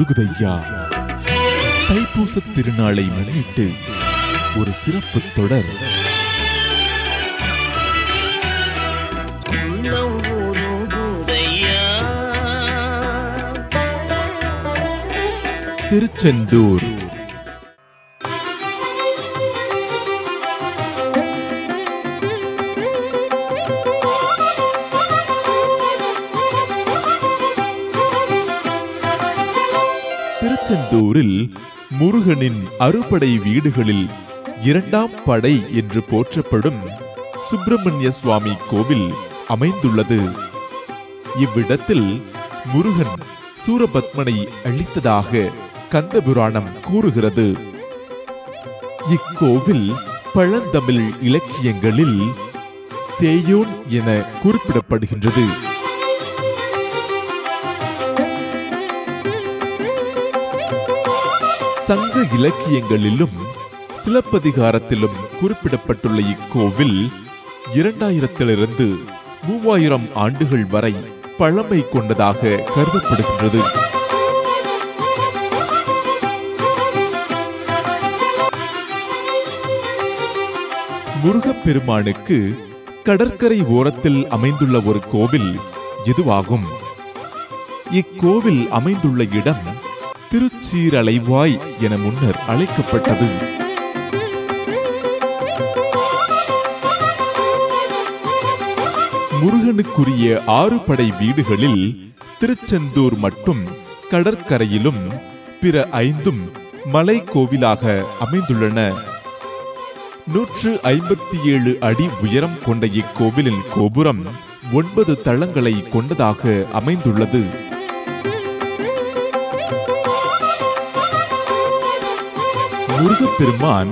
முருகுதையா? தைப்பூச திருநாளை முன்னிட்டு ஒரு சிறப்பு தொடர். திருச்செந்தூர். திருச்செந்தூரில் முருகனின் அறுபடை வீடுகளில் இரண்டாம் படை என்று போற்றப்படும் சுப்பிரமணிய சுவாமி கோவில் அமைந்துள்ளது. இவ்விடத்தில் முருகன் சூரபத்மனை அழித்ததாக கந்தபுராணம் கூறுகிறது. இக்கோவில் பழந்தமிழ் இலக்கியங்களில் சேயோன் என குறிப்பிடப்படுகின்றது. சங்க இலக்கியங்களிலும் சிலப்பதிகாரத்திலும் குறிப்பிடப்பட்டுள்ள இக்கோவில் இரண்டாயிரத்திலிருந்து மூவாயிரம் ஆண்டுகள் வரை பழமை கொண்டதாக கருதப்படுகின்றது. முருகப்பெருமானுக்கு கடற்கரை ஓரத்தில் அமைந்துள்ள ஒரு கோவில் இதுவாகும். இக்கோவில் அமைந்துள்ள இடம் திருச்சீரலைவாய் என முன்னர் அழைக்கப்பட்டது. முருகனுக்குரிய ஆறு படை வீடுகளில் திருச்செந்தூர் மட்டும் கடற்கரையிலும் பிற ஐந்தும் மலை கோவிலாக அமைந்துள்ளன. நூற்று ஐம்பத்தி ஏழு அடி உயரம் கொண்ட இக்கோவிலின் கோபுரம் ஒன்பது தளங்களை கொண்டதாக அமைந்துள்ளது. முருகப்பெருமான்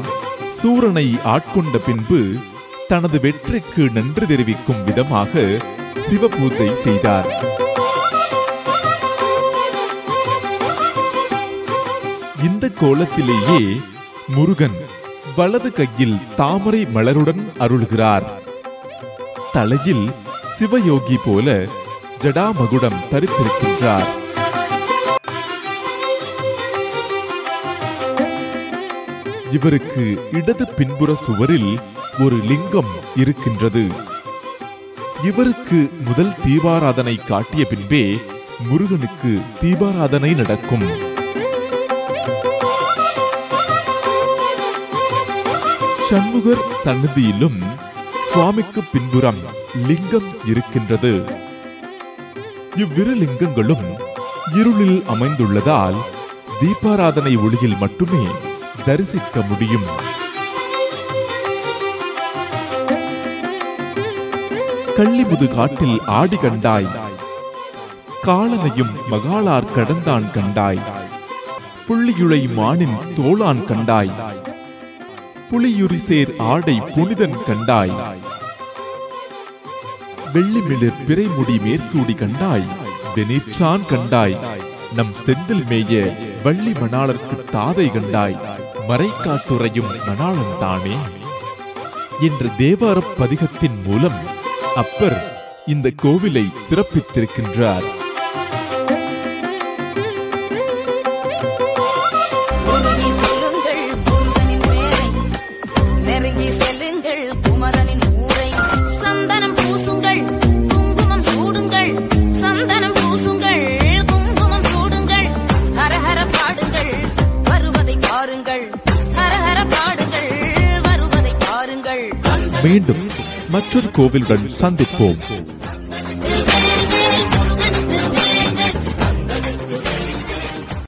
சூரனை ஆட்கொண்ட பின்பு தனது வெற்றிக்கு நன்றி தெரிவிக்கும் விதமாக சிவபூஜை செய்தார். இந்த கோலத்திலேயே முருகன் வலது கையில் தாமரை மலருடன் அருள்கிறார். தலையில் சிவயோகி போல ஜடாமகுடம் தரித்திருக்கின்றார். இவருக்கு இடது பின்புற சுவரில் ஒரு லிங்கம் இருக்கின்றது. இவருக்கு முதல் தீபாராதனை காட்டிய பின்பே முருகனுக்கு தீபாராதனை நடக்கும். சண்முகர் சன்னதியிலும் சுவாமிக்கு பின்புறம் லிங்கம் இருக்கின்றது. இவ்விரு லிங்கங்களும் இருளில் அமைந்துள்ளதால் தீபாராதனை ஒளியில் மட்டுமே தரிசிக்க முடியும். கள்ளிமுது காட்டில் ஆடி கண்டாய். காலனையும் மகாளார் கடந்தான் கண்டாய். புள்ளியுளை மானின் தோளான் கண்டாய். புலியுரிசேர் ஆடை புனிதன் கண்டாய். வெள்ளிமிளிர் பிறைமுடி மேற்சூடி கண்டாய். வெனிற்றான் கண்டாய். நம் செந்தில் மேய வள்ளி மணாளர்க்கு தாதை கண்டாய். மறைக்காட்டுறையும் மணாளன் தானே? என்று தேவார பதிகத்தின் மூலம் அப்பர் இந்த கோவிலை சிறப்பித்திருக்கின்றார். செல்லுங்கள் குமரனின் மீண்டும் மற்றொரு கோவிலுடன் சந்திப்போம்.